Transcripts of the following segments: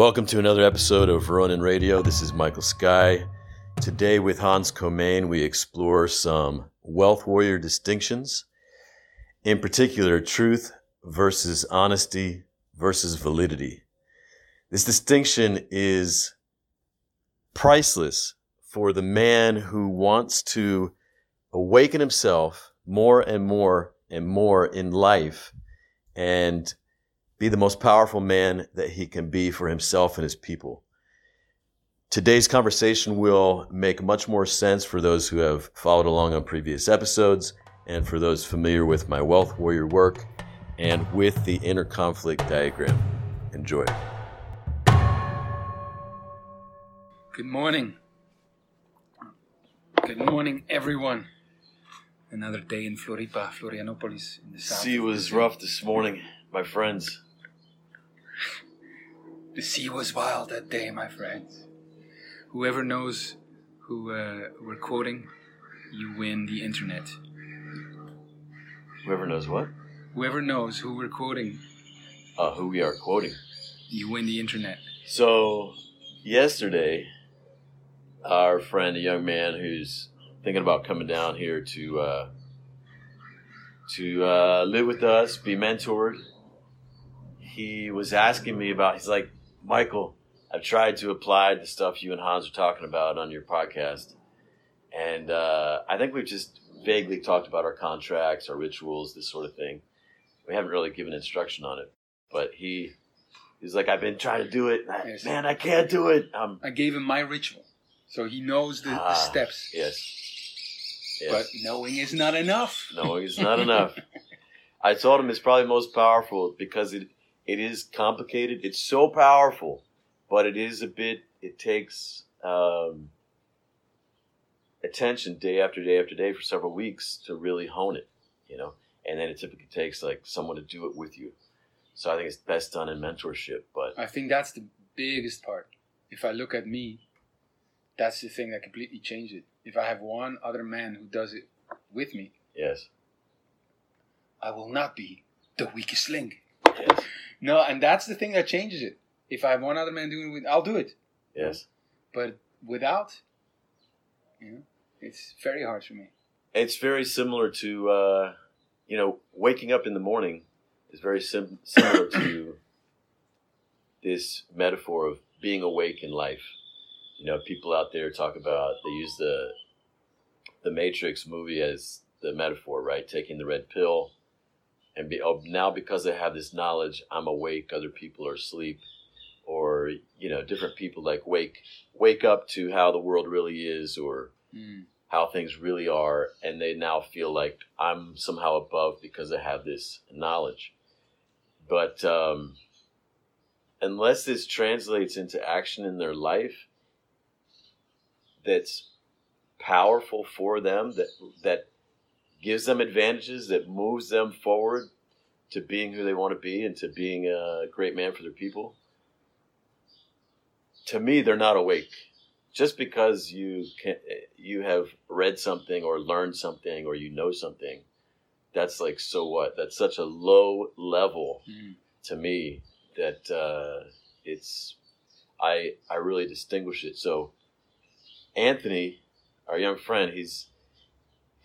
Welcome to another episode of Ronin Radio. This is Michael Sky. Today, with Hans Komain, we explore some wealth warrior distinctions, in particular, truth versus honesty versus validity. This distinction is priceless for the man who wants to awaken himself more and more and more in life and be the most powerful man that he can be for himself and his people. Today's conversation will make much more sense for those who have followed along on previous episodes and for those familiar with my wealth warrior work and with the inner conflict diagram. Enjoy. Good morning. Good morning, everyone. Another day in Floripa, Florianopolis, in the south. Sea was rough this morning, my friends. The sea was wild that day, my friends. Whoever knows who uh, we're quoting, you win the internet. Whoever knows what? Whoever knows who we're quoting, Uh, who we are quoting. you win the internet. So, yesterday, our friend, a young man who's thinking about coming down here to uh, to uh, live with us, be mentored, he was asking me about. He's like, Michael, I've tried to apply the stuff you and Hans are talking about on your podcast, and uh, I think we've just vaguely talked about our contracts, our rituals, this sort of thing. We haven't really given instruction on it, but he. He's like, I've been trying to do it. I- Yes. Man, I can't do it. Um, I gave him my ritual, so he knows the, the Ah, steps. Yes. Yes. But knowing is not enough. no, it's not enough. I told him it's probably most powerful because it it is complicated. It's so powerful, but it is a bit. It takes um, attention day after day after day for several weeks to really hone it. You know, and then it typically takes like someone to do it with you. So I think it's best done in mentorship. But I think that's the biggest part. If I look at me, that's the thing that completely changed it. If I have one other man who does it with me, yes, I will not be the weakest link. yes, No, and that's the thing that changes it. If I have one other man doing it, with, I'll do it. yes. But without, you know, it's very hard for me. it's very similar to uh, you know waking up in the morning is very sim- similar to this metaphor of being awake in life you know people out there talk about they use the the matrix movie as the metaphor right taking the red pill and be oh, now because i have this knowledge i'm awake other people are asleep or you know different people like wake wake up to how the world really is or Mm. how things really are, and they now feel like I'm somehow above because I have this knowledge. But um, unless this translates into action in their life that's powerful for them, that that gives them advantages, that moves them forward to being who they want to be and to being a great man for their people, to me, they're not awake. Just because you can you have read something or learned something or you know something that's like so what? That's such a low level Mm. to me that uh, it's i i really distinguish it. So anthony our young friend he's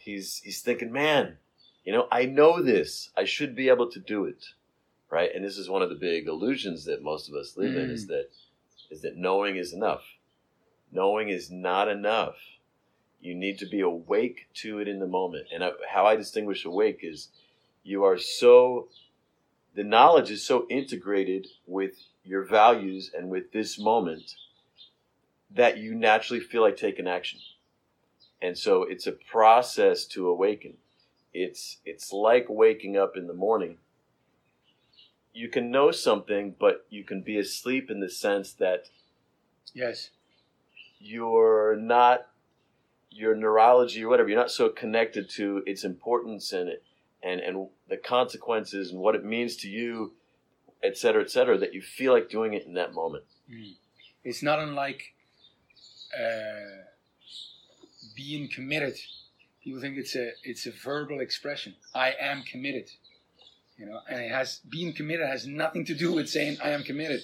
he's he's thinking man you know i know this i should be able to do it right and this is one of the big illusions that most of us live in Mm. is that is that knowing is enough knowing is not enough. You need to be awake to it in the moment. And I, how I distinguish awake is you are so, the knowledge is so integrated with your values and with this moment that you naturally feel like taking action. And so it's a process to awaken. It's, it's like waking up in the morning. You can know something, but you can be asleep in the sense that Yes. you're not your neurology or whatever you're not so connected to its importance and it and and the consequences and what it means to you et cetera et cetera that you feel like doing it in that moment Mm. It's not unlike uh, being committed. People think it's a it's a verbal expression. I am committed. You know, and it has being committed has nothing to do with saying I am committed.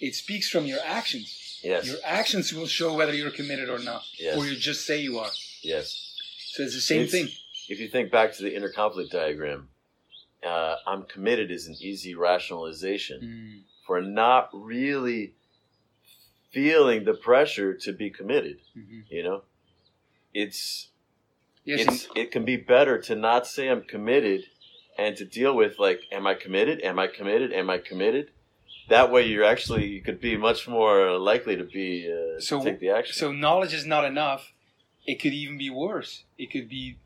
it speaks from your actions. Yes. Your actions will show whether you're committed or not, Yes. or you just say you are. yes. So it's the same It's- thing. If you think back to the inner conflict diagram, uh, I'm committed is an easy rationalization Mm. for not really feeling the pressure to be committed. Mhm. You know, it's Yes, it's it can be better to not say I'm committed and to deal with like, am I committed? Am I committed? Am I committed? That way, you're actually you could be much more likely to be uh, So- to take the action. so knowledge is not enough. It could even be worse. It could be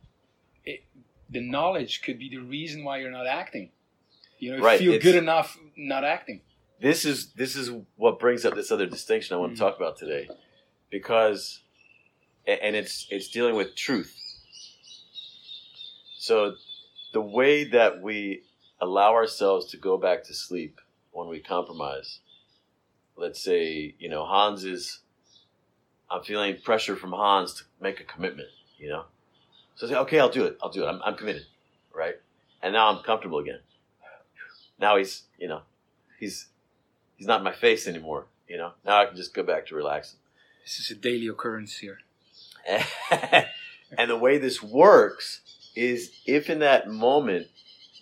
it, the knowledge could be the reason why you're not acting. You know, you Right, feel it's- good enough not acting. this is this is what brings up this other distinction I want Mhm. to talk about today, because, and it's it's dealing with truth. So, the way that we allow ourselves to go back to sleep when we compromise, let's say you know Hans is, I'm feeling pressure from Hans to make a commitment, you know, so I say okay I'll do it I'll do it I'm I'm committed, right, and now I'm comfortable again. Now he's you know, he's he's not in my face anymore. You know, now I can just go back to relaxing. This is a daily occurrence here. and the way this works is if in that moment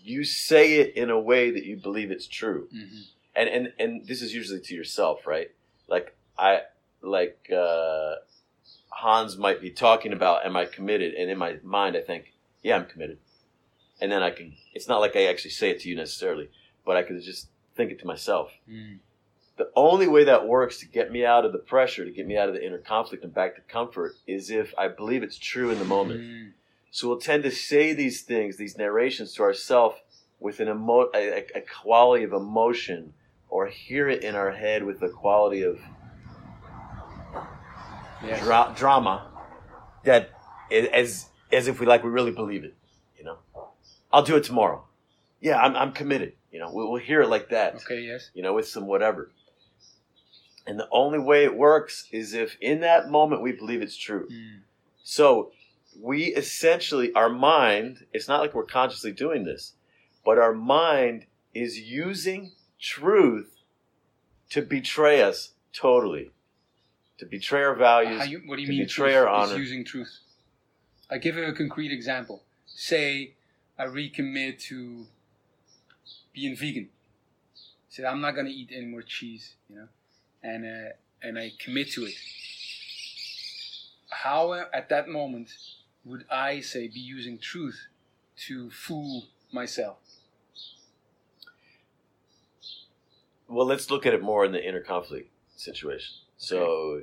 you say it in a way that you believe it's true, hmm and and and this is usually to yourself, right? Like I like uh, Hans might be talking about, "Am I committed?" And in my mind, I think, "Yeah, I'm committed." And then I can. It's not like I actually say it to you necessarily, but I could just think it to myself. Mm. The only way that works to get me out of the pressure, to get me out of the inner conflict and back to comfort, is if I believe it's true in the moment. Mm. So we'll tend to say these things, these narrations to ourselves with an emo- a, a quality of emotion, or hear it in our head with a quality of Yes. dra- drama that as as if we like we really believe it. You know, I'll do it tomorrow. Yeah, I'm, I'm committed. You know, we'll, we'll hear it like that. Okay. Yes. you know, with some whatever. And the only way it works is if in that moment we believe it's true. Mm. So we essentially, our mind, it's not like we're consciously doing this, but our mind is using truth to betray us totally, to betray our values. You, what do you to mean? betray truth our honor. using truth. I give you a concrete example. Say I recommit to being vegan. Say I'm not gonna eat any more cheese, you know, and uh, and I commit to it. How uh, at that moment would I say be using truth to fool myself? well, let's look at it more in the inner conflict situation. So,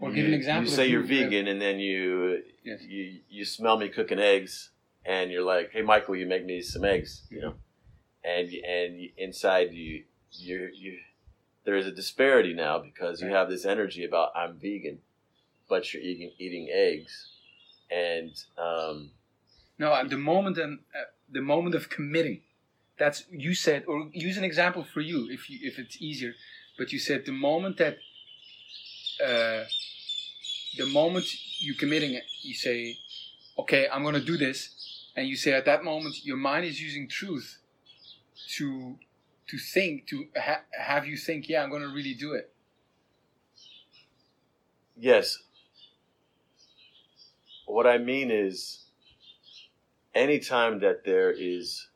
Or you, give an example. You say you're vegan, and then you Yes. you you smell me cooking eggs, and you're like, "Hey, Michael, you make me some eggs," you know, and and inside you you you there is a disparity now because you have this energy about I'm vegan, but you're eating eating eggs, and um, No, at the moment and uh, the moment of committing. That's you said, or use an example for you if you if it's easier. But you said the moment that uh, the moment you're committing it, you say, "Okay, I'm gonna do this," and you say at that moment your mind is using truth to to think to ha- have you think, "Yeah, I'm gonna really do it." yes. What I mean is, anytime that there is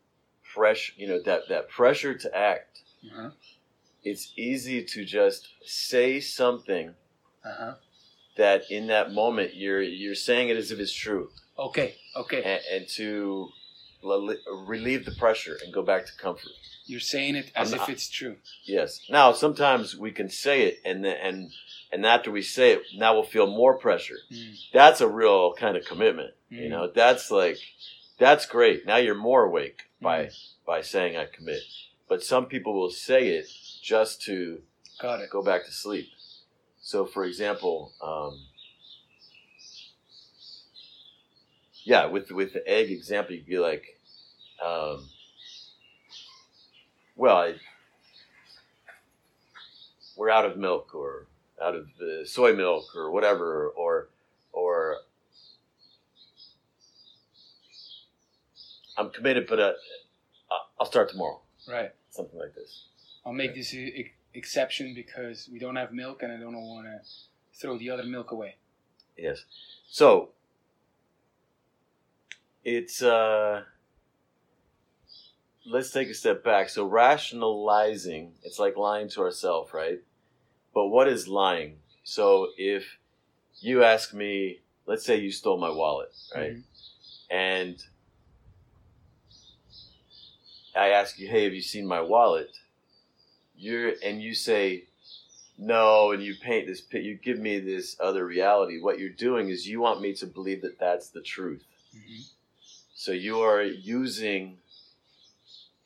fresh, you know, that that pressure to act. Uh it's easy to just say something huh. that in that moment you're you're saying it as if it's true Okay. Okay. and, and to relieve the pressure and go back to comfort You're saying it as I'm if not- it's true. yes now sometimes we can say it and and and after we say it now we'll feel more pressure Mm. that's a real kind of commitment you Mm. know that's like that's great now you're more awake by Mm. by saying i commit but some people will say it just to Got it. go back to sleep. So, for example, um, yeah, with with the egg example, you'd be like, um, well, I, we're out of milk, or out of the soy milk, or whatever, or or I'm committed, but uh, I'll start tomorrow, Right. something like this. I'll make this e- e- exception because we don't have milk and I don't want to throw the other milk away. Yes. So it's uh let's take a step back. So rationalizing, it's like lying to ourselves, right? But what is lying? So if you ask me, let's say you stole my wallet, right? Mhm. And I ask you, "Hey, have you seen my wallet?" You're and you say no, and you paint this. You give me this other reality. What you're doing is you want me to believe that that's the truth. Mhm. So you are using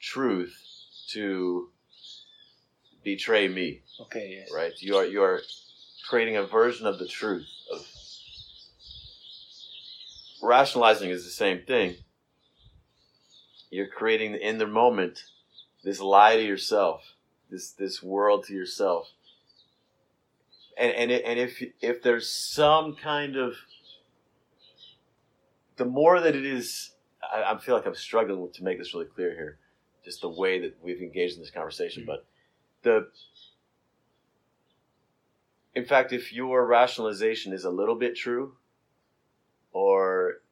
truth to betray me, Okay, yes. right? You are you are creating a version of the truth. Of rationalizing is the same thing. You're creating in the moment this lie to yourself, this this world to yourself. And and and if if there's some kind of the more that it is, I, I feel like I'm struggling to make this really clear here, just the way that we've engaged in this conversation. Mhm. But the in fact, if your rationalization is a little bit true, or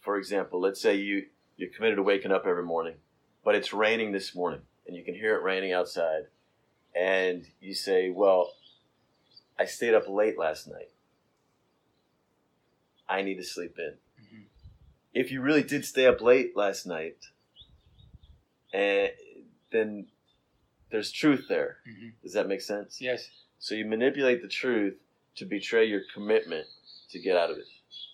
for example, let's say you you're committed to waking up every morning, but it's raining this morning and you can hear it raining outside, and you say, "Well, I stayed up late last night. I need to sleep in." Mhm. If you really did stay up late last night, and then there's truth there. Mhm. Does that make sense? Yes. So you manipulate the truth to betray your commitment to get out of it.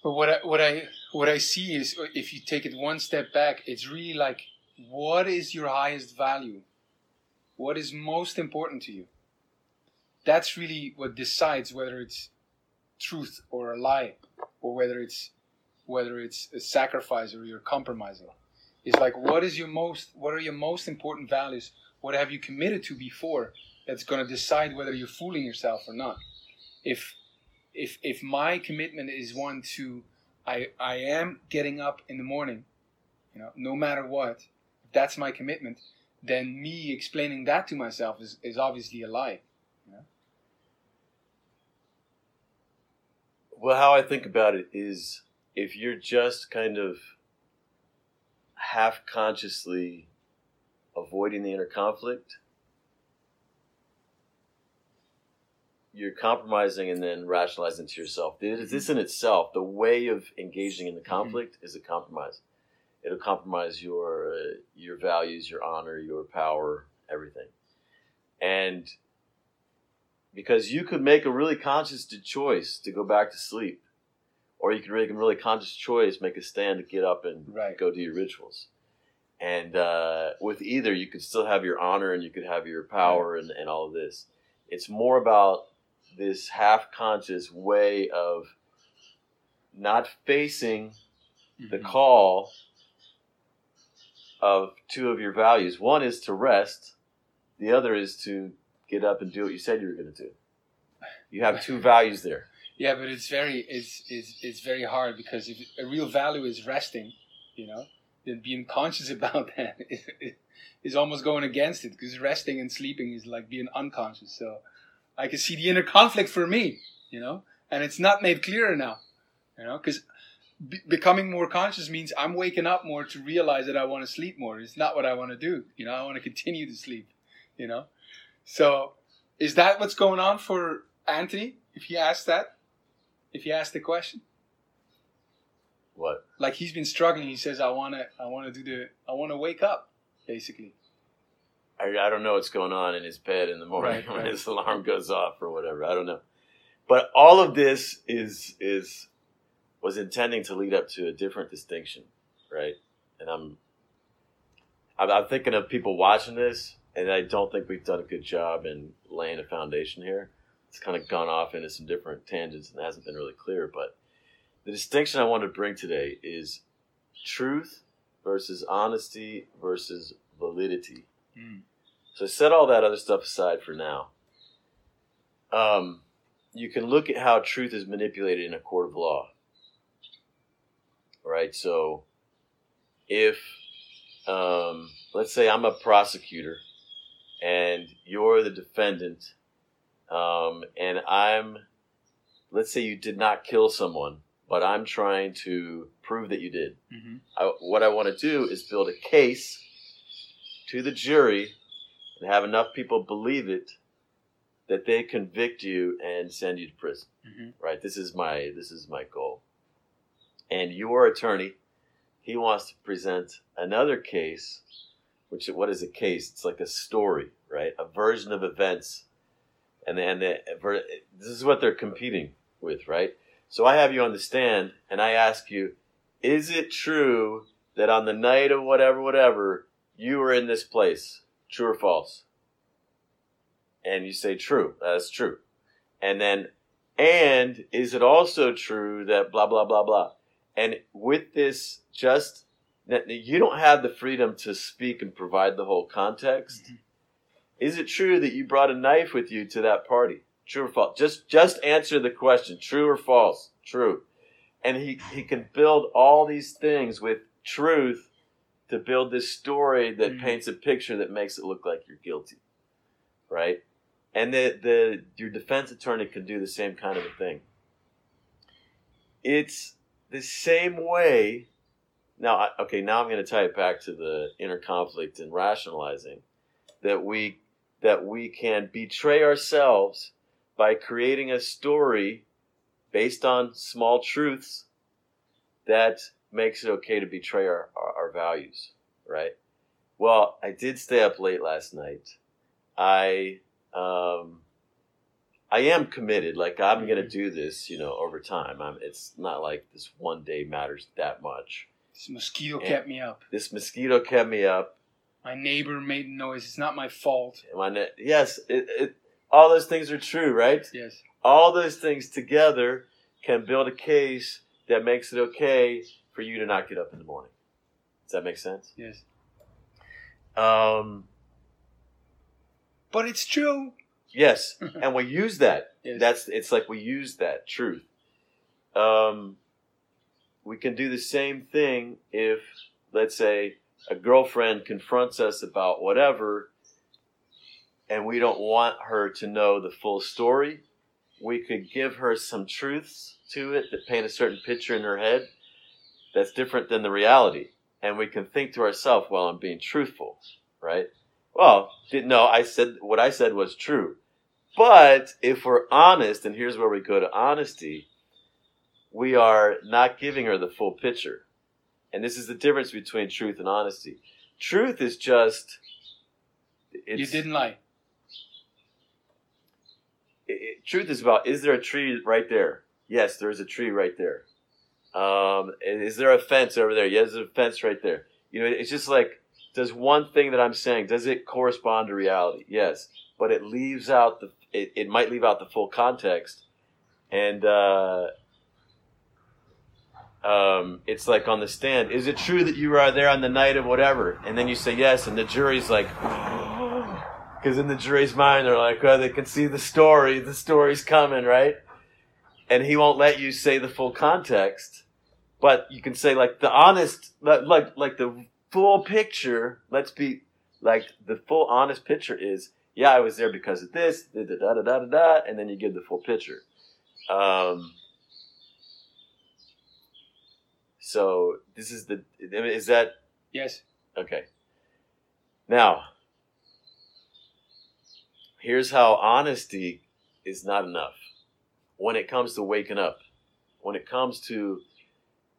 But what I, what I what I see is uh, if you take it one step back, it's really like what is your highest value? What is most important to you? That's really what decides whether it's truth or a lie, or whether it's whether it's a sacrifice or you're compromising. It's like what is your most what are your most important values? What have you committed to before that's going to decide whether you're fooling yourself or not? If if if my commitment is one to I I am getting up in the morning, you know, no matter what, that's my commitment, then me explaining that to myself is, is obviously a lie. Well, how I think about it is if you're just kind of half consciously avoiding the inner conflict, you're compromising and then rationalizing to yourself. This this in itself, the way of engaging in the conflict is a compromise. It'll compromise your uh, your values, your honor, your power, everything. And because you could make a really conscious choice to go back to sleep, or you could make a really conscious choice, make a stand to get up and Right. go do your rituals. And uh, with either, you could still have your honor and you could have your power and, and all of this. It's more about this half conscious way of not facing the Mhm. call of two of your values. One is to rest, the other is to get up and do what you said you were going to do. You have two values there. Yeah, but it's very it's it's it's very hard because if a real value is resting, you know, then being conscious about that is, is almost going against it because resting and sleeping is like being unconscious. So I can see the inner conflict for me, you know, and it's not made clearer now, you know, because be- becoming more conscious means I'm waking up more to realize that I want to sleep more. It's not what I want to do, you know. I want to continue to sleep, you know. So is that what's going on for Anthony? If he asked that, if you ask the question, What? like he's been struggling. He says, "I want to, I want to do the, I want to wake up." Basically, I, I don't know what's going on in his bed in the morning Right, when right. his alarm goes off or whatever. I don't know. But all of this is is was intending to lead up to a different distinction, right? And I'm I'm, I'm thinking of people watching this, and I don't think we've done a good job in laying a foundation here. It's kind of gone off into some different tangents and hasn't been really clear. But the distinction I want to bring today is truth versus honesty versus validity. Mm. So set all that other stuff aside for now. Um, you can look at how truth is manipulated in a court of law. Right? So if, um, let's say I'm a prosecutor and you're the defendant, um, and I'm, let's say you did not kill someone, but I'm trying to prove that you did. hmm I, what I want to do is build a case to the jury and have enough people believe it that they convict you and send you to prison. hmm Right? This is my this is my goal. And your attorney, he wants to present another case, which what is a case? It's like a story, right? A version of events, and then the, this is what they're competing with, right? So I have you on the stand, and I ask you, is it true that on the night of whatever, whatever, you were in this place? True or false? And you say true. That's true. And then, and is it also true that blah, blah, blah, blah? And with this, just, you don't have the freedom to speak and provide the whole context. Mhm. Is it true that you brought a knife with you to that party? True or false? Just, just answer the question. True or false? True and he, he can build all these things with truth to build this story that Mhm. paints a picture that makes it look like you're guilty right and the, the your defense attorney can do the same kind of a thing it's the same way now okay now i'm going to tie it back to the inner conflict and rationalizing that we that we can betray ourselves by creating a story based on small truths that makes it okay to betray our, our, our values, right? Well, I did stay up late last night. I um, I am committed. Like I'm gonna do this, you know, over time. I'm, it's not like this one day matters that much. This mosquito Yeah. kept me up. This mosquito kept me up. My neighbor made noise. It's not my fault. My ne- yes, it, it, all those things are true, right? Yes. all those things together can build a case that makes it okay for you to not get up in the morning. Does that make sense? Yes. Um, But it's true. yes, and we use that. Yes. That's it's like we use that truth. Um, we can do the same thing if, let's say, a girlfriend confronts us about whatever, and we don't want her to know the full story. We could give her some truths to it that paint a certain picture in her head that's different than the reality. And we can think to ourselves, well, I'm being truthful, right? Well, no, I said what I said was true. But if we're honest, and here's where we go to honesty, we are not giving her the full picture. And this is the difference between truth and honesty. Truth is just. It's, you didn't lie. it- it- truth is about is there a tree right there? Yes, there is a tree right there. Um, is there a fence over there? Yes, there's a fence right there. You know, it's just like does one thing that I'm saying does it correspond to reality? Yes, but it leaves out the it, it might leave out the full context, and uh, um, it's like on the stand. Is it true that you were there on the night of whatever? And then you say yes, and the jury's like. Because in the jury's mind, they're like, well, they can see the story. The story's coming, right? And he won't let you say the full context, but you can say like the honest, like like, the full picture. Let's be like the full honest picture is, yeah, I was there because of this, da da da da, da and then you give the full picture. Um, so this is the is that Yes. Okay. Now, here's how honesty is not enough when it comes to waking up, when it comes to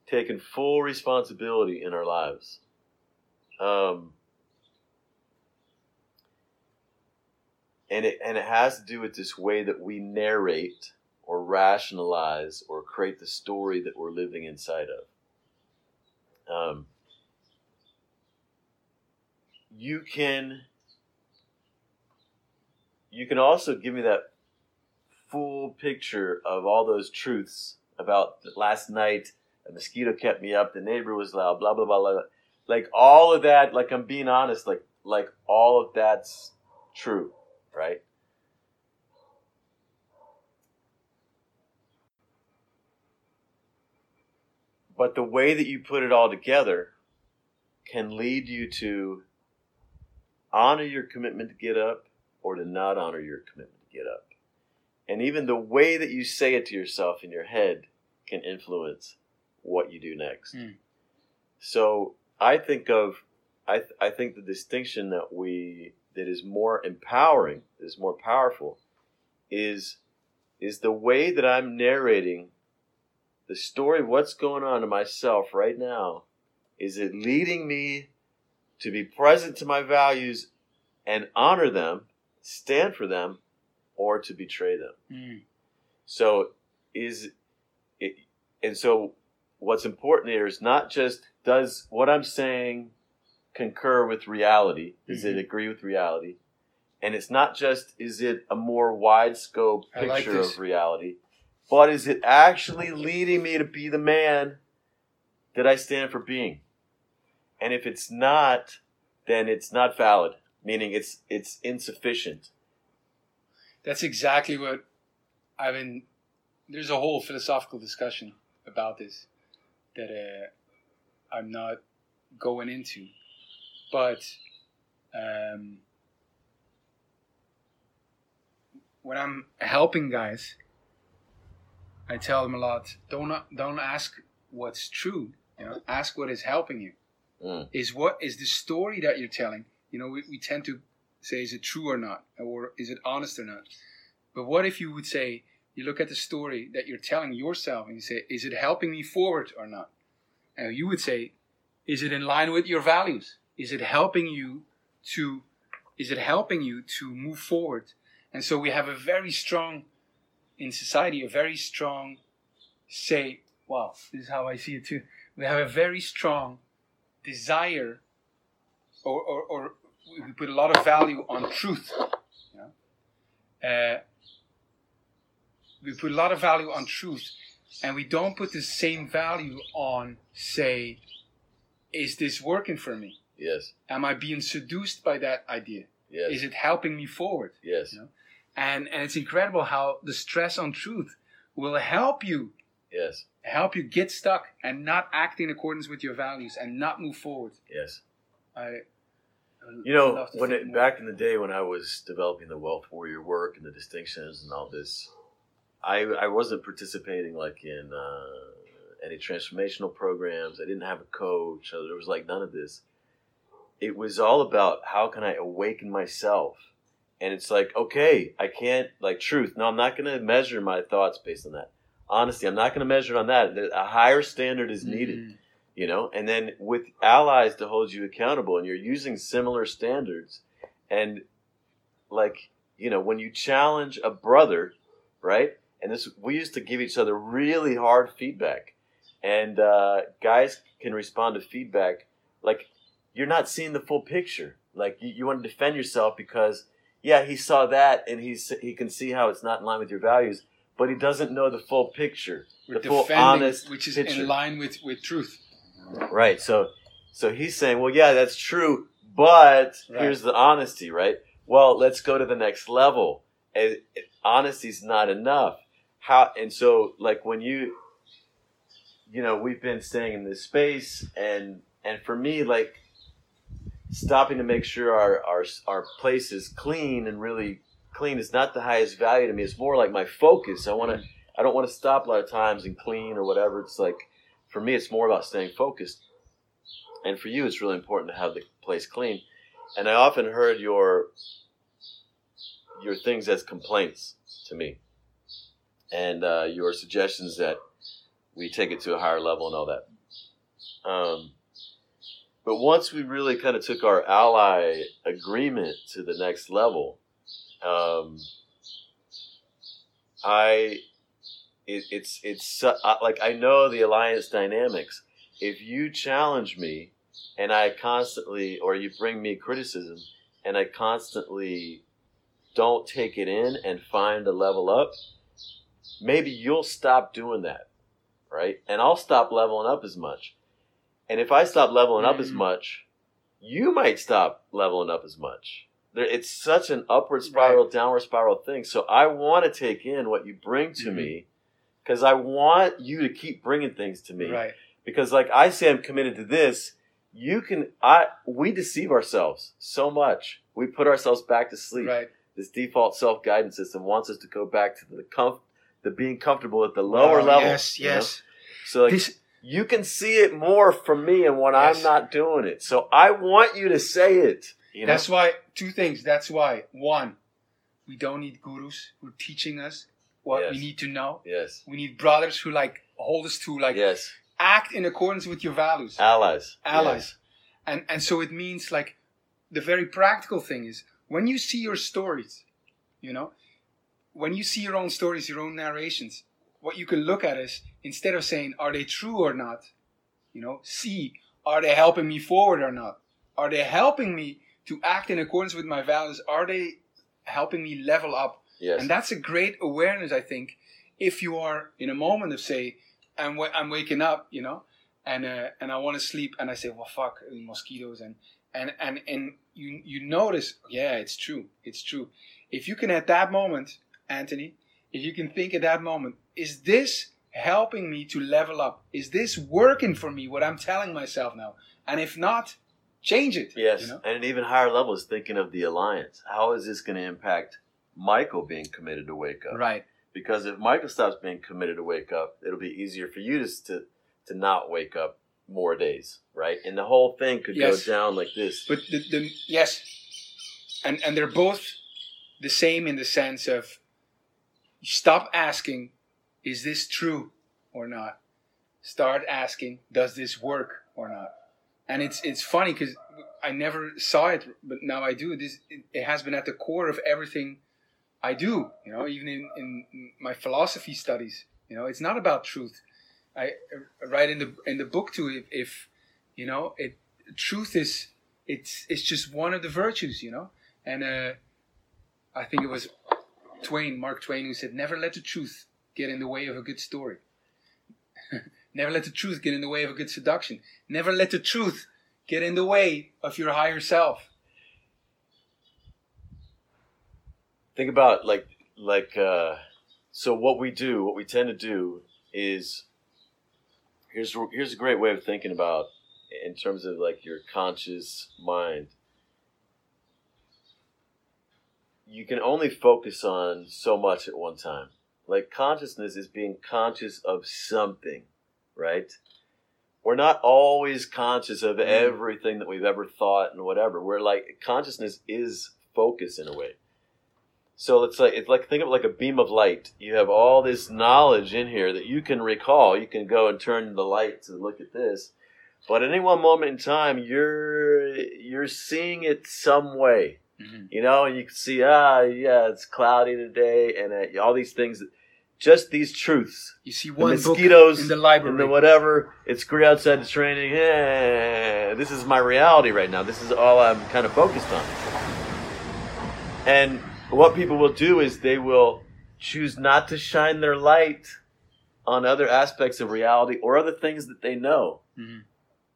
taking full responsibility in our lives. Um, and it and it has to do with this way that we narrate or rationalize or create the story that we're living inside of. Um, you can you can also give me that full picture of all those truths about last night a mosquito kept me up the neighbor was loud blah blah blah blah. Like all of that like i'm being honest like like all of that's true right but the way that you put it all together can lead you to honor your commitment to get up or to not honor your commitment to get up. And even the way that you say it to yourself in your head can influence what you do next. Mm. So I think of I, th- I think the distinction that we that is more empowering, is more powerful, is is the way that I'm narrating the story of what's going on to myself right now. Is it leading me to be present to my values and honor them, stand for them, or to betray them? Mm. So is it, and so what's important here is not just does what I'm saying concur with reality? Does it Mhm. agree with reality? And it's not just is it a more wide scope I like picture of reality, but is it actually leading me to be the man that I stand for being? And if it's not, then it's not valid, meaning it's it's insufficient. That's exactly what I mean. There's a whole philosophical discussion about this that uh, I'm not going into, but um, when I'm helping guys, I tell them a lot. Don't don't ask what's true. You know, ask what is helping you. Mm. Is what is the story that you're telling? You know, we, we tend to say, is it true or not, or is it honest or not? But what if you would say, you look at the story that you're telling yourself and you say, is it helping me forward or not? And you would say, is it in line with your values? Is it helping you to, is it helping you to move forward? And so we have a very strong, in society, a very strong say, wow, this is how I see it too. We have a very strong desire or, or, or we put a lot of value on truth. You know? uh, we put a lot of value on truth, and we don't put the same value on, say, is this working for me? Yes, Am I being seduced by that idea? yes, Is it helping me forward? yes, You know? And and it's incredible how the stress on truth will help you yes, help you get stuck and not act in accordance with your values and not move forward. yes. I You know, when it, back in the day when I was developing the wealth warrior work and the distinctions and all this, I I wasn't participating like in uh, any transformational programs. I didn't have a coach. There was like none of this. It was all about how can I awaken myself, and it's like okay, I can't like truth. No, I'm not going to measure my thoughts based on that. Honesty, I'm not going to measure it on that. A higher standard is needed Mm. you know and then with allies to hold you accountable and you're using similar standards and like you know when you challenge a brother right and this we used to give each other really hard feedback and uh, guys can respond to feedback like you're not seeing the full picture like you, you want to defend yourself because yeah he saw that and he's he can see how it's not in line with your values but he doesn't know the full picture We're the full honest which is picture. in line with, with truth. Right. So so he's saying, well, yeah, that's true, but Right. here's the honesty, right? Well, let's go to the next level. And honesty's not enough. How and so like when you you know, we've been staying in this space and and for me like stopping to make sure our our our place is clean and really clean is not the highest value to me. It's more like my focus. I want to I don't want to stop a lot of times and clean or whatever. It's like for me, it's more about staying focused. And for you, it's really important to have the place clean. And I often heard your your things as complaints to me, and uh, your suggestions that we take it to a higher level and all that. Um, but once we really kind of took our ally agreement to the next level, um, I it, it's it's uh, like I know the alliance dynamics. If you challenge me, and I constantly, or you bring me criticism, and I constantly don't take it in and find a level up, maybe you'll stop doing that, right? And I'll stop leveling up as much. And if I stop leveling up as Mm. much, you might stop leveling up as much. There, it's such an upward spiral, downward spiral thing. So I want to take in what you bring to Mhm. me because I want you to keep bringing things to me. Right. Because, like, I say I'm committed to this, you can I we deceive ourselves so much. We put ourselves back to sleep. Right. This default self guidance system wants us to go back to the comfort the being comfortable at the lower Oh, level. Yes, you know? yes. So like, this you can see it more from me and when Yes. I'm not doing it. So I want you to say it. You know? That's why two things. That's why one, we don't need gurus who are teaching us what we need to know. yes. We need brothers who like hold us to like yes. act in accordance with your values. Allies. Allies. And and so it means like the very practical thing is when you see your stories, you know, when you see your own stories, your own narrations, what you can look at is instead of saying are they true or not, you know, see are they helping me forward or not? Are they helping me to act in accordance with my values? Are they helping me level up? Yes. And that's a great awareness, I think, if you are in a moment of say, I'm wa- I'm waking up, you know, and uh, and I want to sleep, and I say, well, fuck, uh, mosquitoes, and and and and you you notice, yeah, it's true, it's true. If you can at that moment, Anthony, if you can think at that moment, is this helping me to level up? Is this working for me? What I'm telling myself now, and if not, change it. Yes, you know? and an even higher level is thinking of the alliance. How is this going to impact Michael being committed to wake up? right. Because if Michael stops being committed to wake up, it'll be easier for you to to, to not wake up more days, right? And the whole thing could Yes. go down like this. But the, the yes, and and they're both the same in the sense of stop asking, is this true or not? Start asking, does this work or not? And it's it's funny because I never saw it, but now I do. This it, has been at the core of everything I do. You know, even in, in my philosophy studies. You know, it's not about truth. I write in the in the book too. If, if you know, it truth is it's it's just one of the virtues, you know. And uh, I think it was Twain, Mark Twain, who said, "Never let the truth get in the way of a good story. Never let the truth get in the way of a good seduction. Never let the truth get in the way of your higher self." Think about like like uh, so what we do, what we tend to do is here's here's a great way of thinking about in terms of like your conscious mind. You can only focus on so much at one time. Like consciousness is being conscious of something, right? We're not always conscious of Mm. everything that we've ever thought and whatever. We're like consciousness is focus in a way. So it's like it's like think of it like a beam of light. You have all this knowledge in here that you can recall. You can go and turn the light to look at this, but at any one moment in time, you're you're seeing it some way. Mm-hmm. You know, and you can see ah yeah, it's cloudy today, and uh, all these things. Just these truths. You see The one book mosquitoes in the library. and the whatever. It's great outside. It's raining. Eh, this is my reality right now. This is all I'm kind of focused on. And what people will do is they will choose not to shine their light on other aspects of reality or other things that they know. Mhm.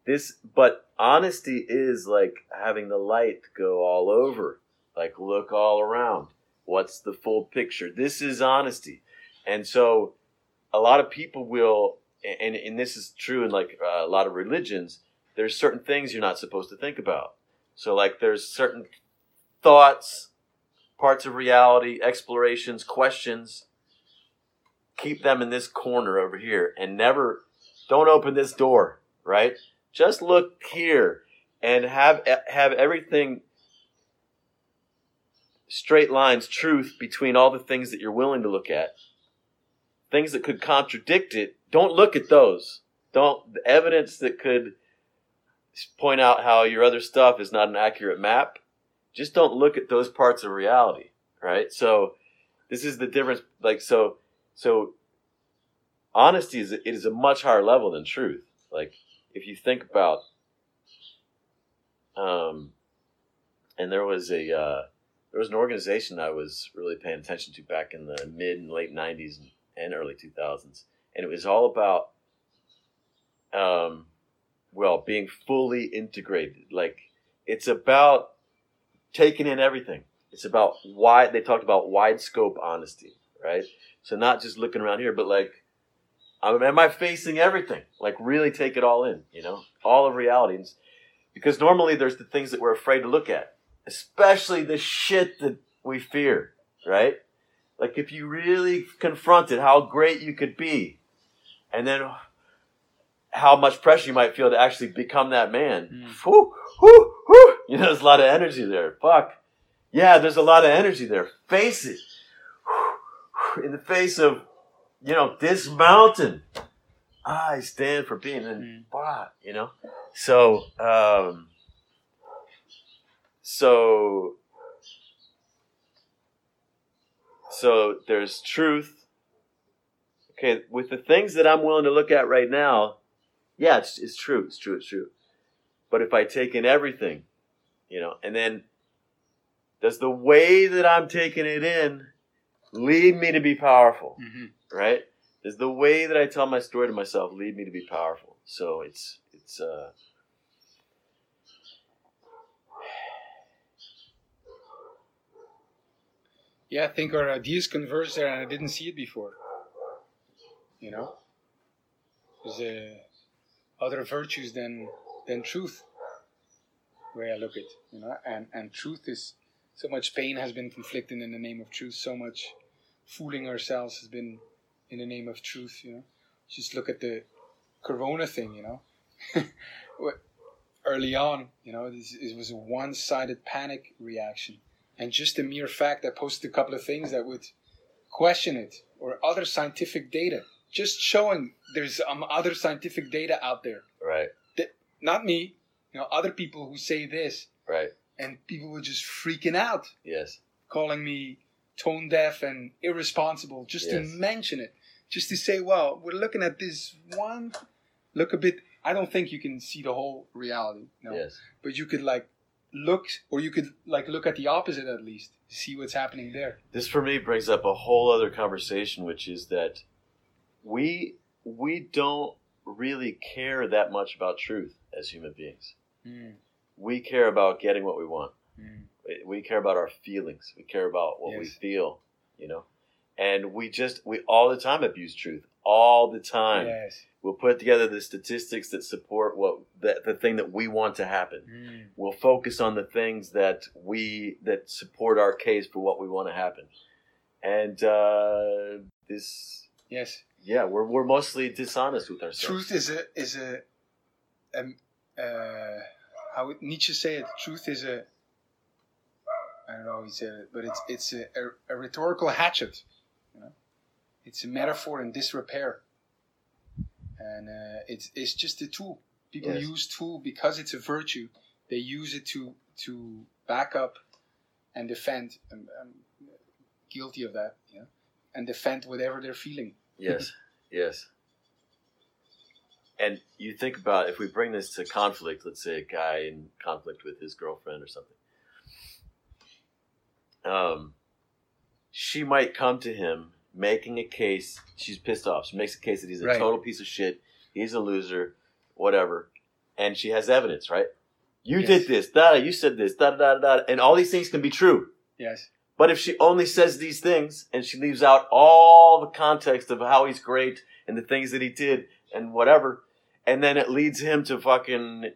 This, but honesty is like having the light go all over, like look all around. What's the full picture? This is honesty. And so a lot of people will, and, and this is true in like uh, a lot of religions, there's certain things you're not supposed to think about. So, like, there's certain thoughts, parts of reality, explorations, questions. Keep them in this corner over here and never, don't open this door, right? Just look here and have have everything straight lines, truth between all the things that you're willing to look at. Things that could contradict it, don't look at those. Don't the evidence that could point out how your other stuff is not an accurate map. Just don't look at those parts of reality, right? So this is the difference. Like so, so honesty is it is a much higher level than truth. Like if you think about, um, and there was a uh, there was an organization I was really paying attention to back in the mid and late '90s and, early 2000s, and it was all about, um, well, being fully integrated. Like it's about taking in everything. It's about why They talked about wide scope honesty, right? So not just looking around here, but like, um, am I facing everything? Like really take it all in, you know, all of reality. Because normally there's the things that we're afraid to look at, especially the shit that we fear, right? Like if you really confronted how great you could be, and then how much pressure you might feel to actually become that man. Mm. Whew, whew, whew. You know, there's a lot of energy there. Fuck. Yeah, there's a lot of energy there. Face it. In the face of, you know, this mountain, I stand for being in Mm. fuck, you know? So, um, so, so there's truth. Okay, with the things that I'm willing to look at right now, yeah, it's, it's true, it's true, it's true. But if I take in everything, you know, and then does the way that I'm taking it in lead me to be powerful, hmm right? Does the way that I tell my story to myself lead me to be powerful? So it's it's uh Yeah, I think our ideas converge there, and I didn't see it before. You know, there's uh, other virtues than than truth. Way I look at, you know, and and truth is so much pain has been inflicted in the name of truth. So much fooling ourselves has been in the name of truth. You know, just look at the Corona thing. You know, early on, you know, this, it was a one-sided panic reaction. And just the mere fact I posted a couple of things that would question it or other scientific data, just showing there's um, other scientific data out there. right, Not me, you know, other people who say this, right, and people were just freaking out, yes, calling me tone deaf and irresponsible just to mention it, just to say, well, we're looking at this one. Look a bit. I don't think you can see the whole reality, know, yes, but you could like look, or you could like look at the opposite at least, see what's happening there. this for me brings up a whole other conversation which is that we we don't really care that much about truth as human beings Mm, we care about getting what we want mm. We- we care about our feelings we care about what we feel you know and we just we all the time abuse truth all the time Yes. we'll put together the statistics that support what the, the thing that we want to happen Mm. we'll focus on the things that we that support our case for what we want to happen and uh this Yes. yeah we're, we're mostly dishonest with ourselves Truth is a is a um uh how would Nietzsche say it? Truth is a I don't know he said it, but it's it's a, a, a rhetorical hatchet. It's a metaphor in disrepair, and uh, it's it's just a tool. People Yes. use tool because it's a virtue. They use it to to back up and defend. I'm, I'm guilty of that. You know, and defend whatever they're feeling. yes yes and you think about if we bring this to conflict let's say a guy in conflict with his girlfriend or something um she might come to him making a case she's pissed off she makes a case that he's a Right. total piece of shit he's a loser whatever and she has evidence right you Yes. did this da you said this da da da da and all these things can be true Yes. but if she only says these things and she leaves out all the context of how he's great and the things that he did and whatever, and then it leads him to fucking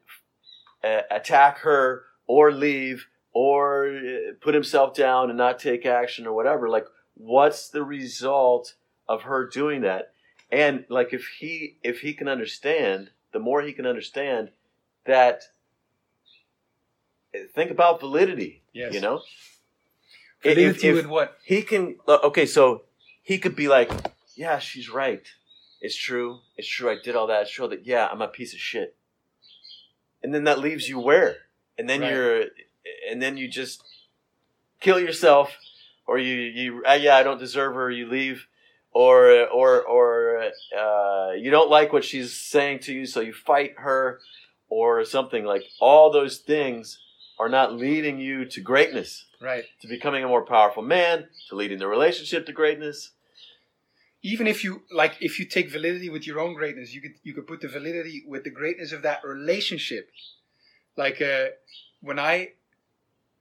uh, attack her or leave or uh, put himself down and not take action or whatever, like what's the result of her doing that? And like if he if he can understand, the more he can understand that think about validity, Yes. you know? Validity If- if- with what? he can okay so he could be like yeah she's right it's true it's true i did all that it's true that yeah i'm a piece of shit and then that leaves you where and then Right. you're and then you just kill yourself or you you uh, yeah i don't deserve her you leave or or or uh, you don't like what she's saying to you so you fight her or something like all those things are not leading you to greatness Right. to becoming a more powerful man, to leading the relationship to greatness. Even if you like, if you take validity with your own greatness, you could you could put the validity with the greatness of that relationship. Like uh, when I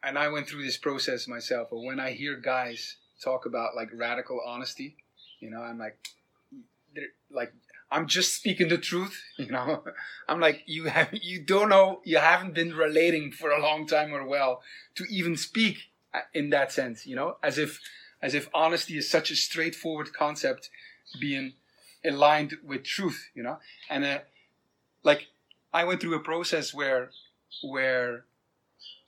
and I went through this process myself, or when I hear guys talk about like radical honesty, you know, I'm like, like I'm just speaking the truth, you know. I'm like, you have, you don't know, you haven't been relating for a long time or well to even speak uh, in that sense, you know, as if, as if honesty is such a straightforward concept being aligned with truth, you know. And uh, like, I went through a process where, where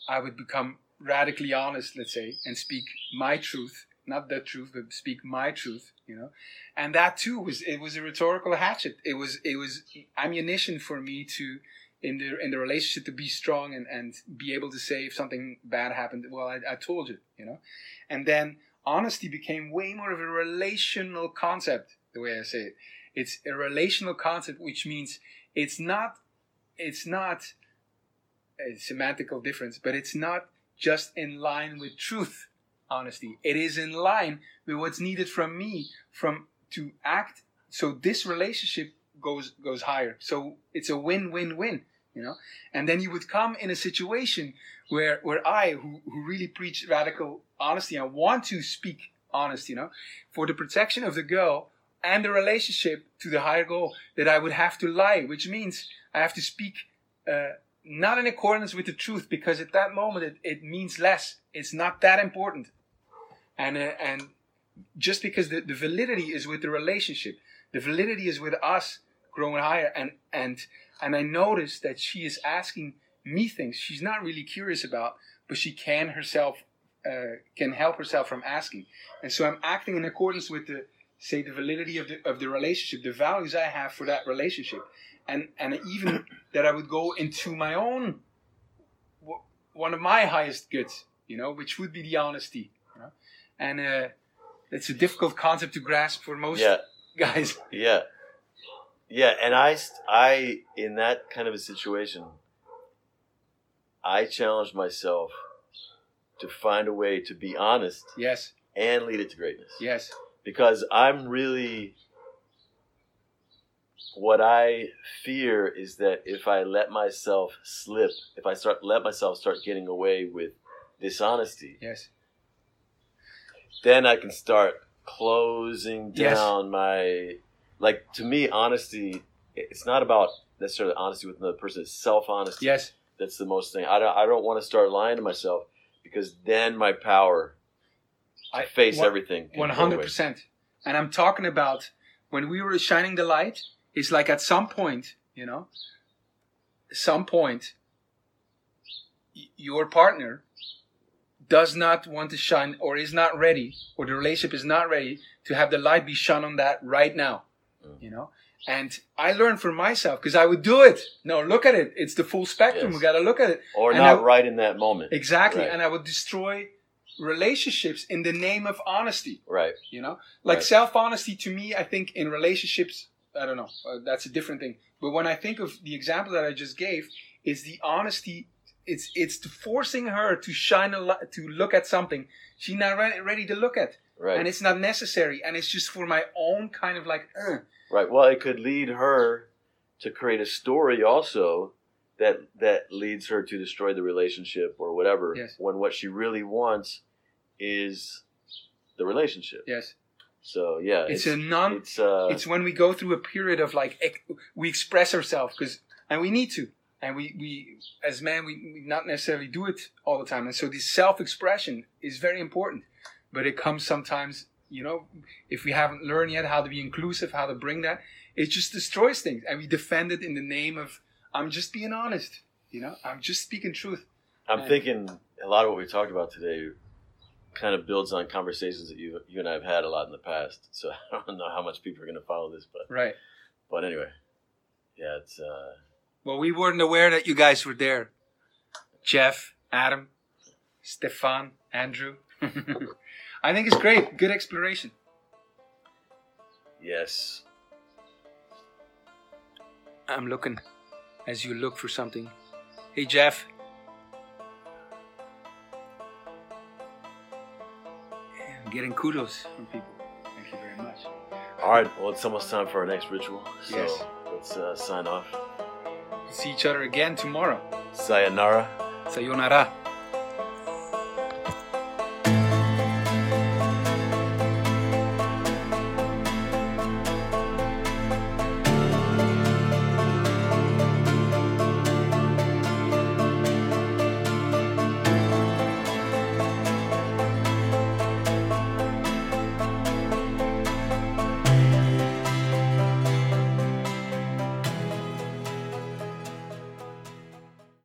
I would become radically honest, let's say, and speak my truth, not the truth, but speak my truth, you know. And that too was it was a rhetorical hatchet. It was it was ammunition for me to in the in the relationship to be strong and, and be able to say if something bad happened, well I, I told you, you know. And then honesty became way more of a relational concept, the way I say it. It's a relational concept which means it's not it's not a semantical difference, but it's not just in line with truth honesty. It is in line with what's needed from me from to act. So this relationship goes goes higher. So it's a win-win-win you know? And then you would come in a situation where where i who, who really preach radical honesty I want to speak honest you know? For the protection of the girl and the relationship to the higher goal that i would have to lie which means i have to speak uh, not in accordance with the truth because at that moment it, it means less. It's not that important. And uh, and just because the, the validity is with the relationship the validity is with us growing higher. And and and i notice that she is asking me things she's not really curious about but she can herself uh, can help herself from asking. And so i'm acting in accordance with the say the validity of the of the relationship the values i have for that relationship and and even that I would go into my own one of my highest goods, you know, which would be the honesty, you know? and uh, it's a difficult concept to grasp for most Yeah. guys. Yeah. Yeah, and I, I, in that kind of a situation, I challenged myself to find a way to be honest Yes, and lead it to greatness. yes, Because I'm really, what I fear is that if I let myself slip, if I start let myself start getting away with dishonesty, yes, then I can start closing Yes. down my like to me honesty it's not about necessarily honesty with another person it's self-honesty yes. that's the most thing I don't I don't want to start lying to myself because then my power I- face one- everything One hundred percent. And I'm talking about when we were shining the light. It's like at some point, you know, some point, your partner does not want to shine or is not ready, or the relationship is not ready to have the light be shone on that right now, Mm. you know. And I learned for myself because I would do it. No, look at it. It's the full spectrum. Yes. We got to look at it. or And not I- right in that moment Exactly. Right. And I would destroy relationships in the name of honesty right you know like Right. self-honesty to me i think in relationships i don't know uh, that's a different thing. But when i think of the example that i just gave is the honesty it's it's to forcing her to shine a light to look at something she's not ready, ready to look at. Right. And it's not necessary and it's just for my own kind of like uh, right well it could lead her to create a story also that that leads her to destroy the relationship or whatever Yes. when what she really wants is the relationship. Yes so yeah it's, a non it's uh it's when we go through a period of like we express ourselves because and we need to and we we as men we, we not necessarily do it all the time and so this self-expression is very important but it comes sometimes you know if we haven't learned yet how to be inclusive how to bring that it just destroys things and we defend it in the name of i'm just being honest you know i'm just speaking truth. I'm and- thinking a lot of what we talked about today kind of builds on conversations that you you and i've had a lot in the past. So i don't know how much people are going to follow this but right. but anyway yeah it's uh well we weren't aware that you guys were there. Jeff adam stefan andrew. I think it's great. Good exploration. Yes. I'm looking as you look for something. Hey, Jeff. Getting kudos from people. Thank you very much. all right well it's almost time for our next ritual so Yes. let's uh, sign off See each other again tomorrow. sayonara Sayonara.